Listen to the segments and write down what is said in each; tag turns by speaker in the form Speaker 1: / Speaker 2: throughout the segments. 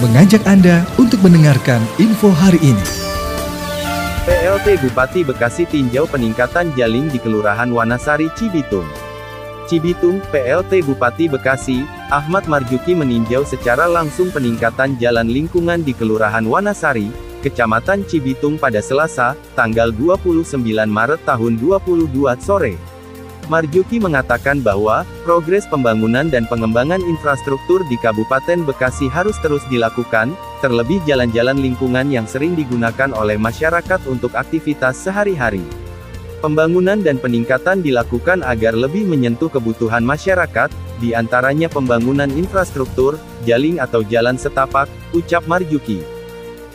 Speaker 1: mengajak Anda untuk mendengarkan info hari ini.
Speaker 2: PLT Bupati Bekasi tinjau peningkatan jaling di Kelurahan Wanasari Cibitung. Cibitung, PLT Bupati Bekasi, Ahmad Marjuki meninjau secara langsung peningkatan jalan lingkungan di Kelurahan Wanasari, Kecamatan Cibitung pada Selasa, tanggal 29 Maret tahun 2022 sore. Marjuki mengatakan bahwa, progres pembangunan dan pengembangan infrastruktur di Kabupaten Bekasi harus terus dilakukan, terlebih jalan-jalan lingkungan yang sering digunakan oleh masyarakat untuk aktivitas sehari-hari. Pembangunan dan peningkatan dilakukan agar lebih menyentuh kebutuhan masyarakat, di antaranya pembangunan infrastruktur, jaling atau jalan setapak, ucap Marjuki.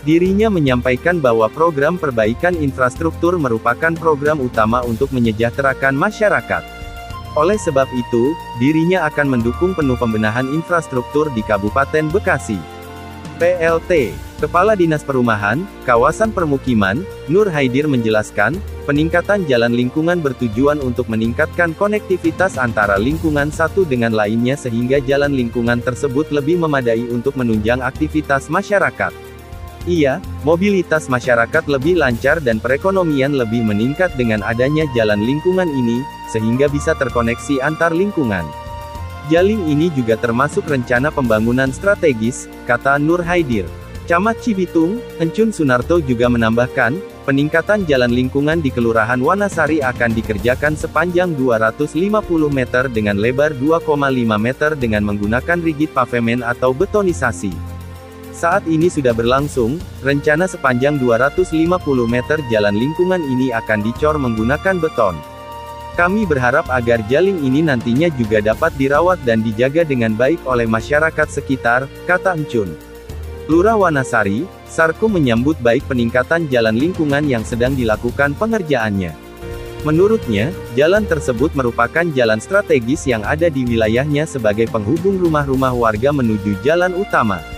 Speaker 2: Dirinya menyampaikan bahwa program perbaikan infrastruktur merupakan program utama untuk menyejahterakan masyarakat. Oleh sebab itu, dirinya akan mendukung penuh pembenahan infrastruktur di Kabupaten Bekasi. PLT, Kepala Dinas Perumahan, Kawasan Permukiman, Nur Haidir menjelaskan, peningkatan jalan lingkungan bertujuan untuk meningkatkan konektivitas antara lingkungan satu dengan lainnya sehingga jalan lingkungan tersebut lebih memadai untuk menunjang aktivitas masyarakat. Iya, mobilitas masyarakat lebih lancar dan perekonomian lebih meningkat dengan adanya jalan lingkungan ini, sehingga bisa terkoneksi antar lingkungan. Jaling ini juga termasuk rencana pembangunan strategis, kata Nur Haidir. Camat Cibitung, Encun Sunarto juga menambahkan, peningkatan jalan lingkungan di Kelurahan Wanasari akan dikerjakan sepanjang 250 meter dengan lebar 2,5 meter dengan menggunakan rigid pavemen atau betonisasi. Saat ini sudah berlangsung, rencana sepanjang 250 meter jalan lingkungan ini akan dicor menggunakan beton. Kami berharap agar jaling ini nantinya juga dapat dirawat dan dijaga dengan baik oleh masyarakat sekitar, kata Encun. Lurah Wanasari, Sarko menyambut baik peningkatan jalan lingkungan yang sedang dilakukan pengerjaannya. Menurutnya, jalan tersebut merupakan jalan strategis yang ada di wilayahnya sebagai penghubung rumah-rumah warga menuju jalan utama.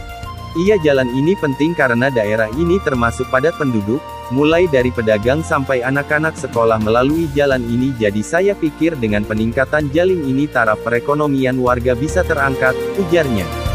Speaker 2: Iya jalan ini penting karena daerah ini termasuk padat penduduk, mulai dari pedagang sampai anak-anak sekolah melalui jalan ini jadi saya pikir dengan peningkatan jalan ini taraf perekonomian warga bisa terangkat, ujarnya.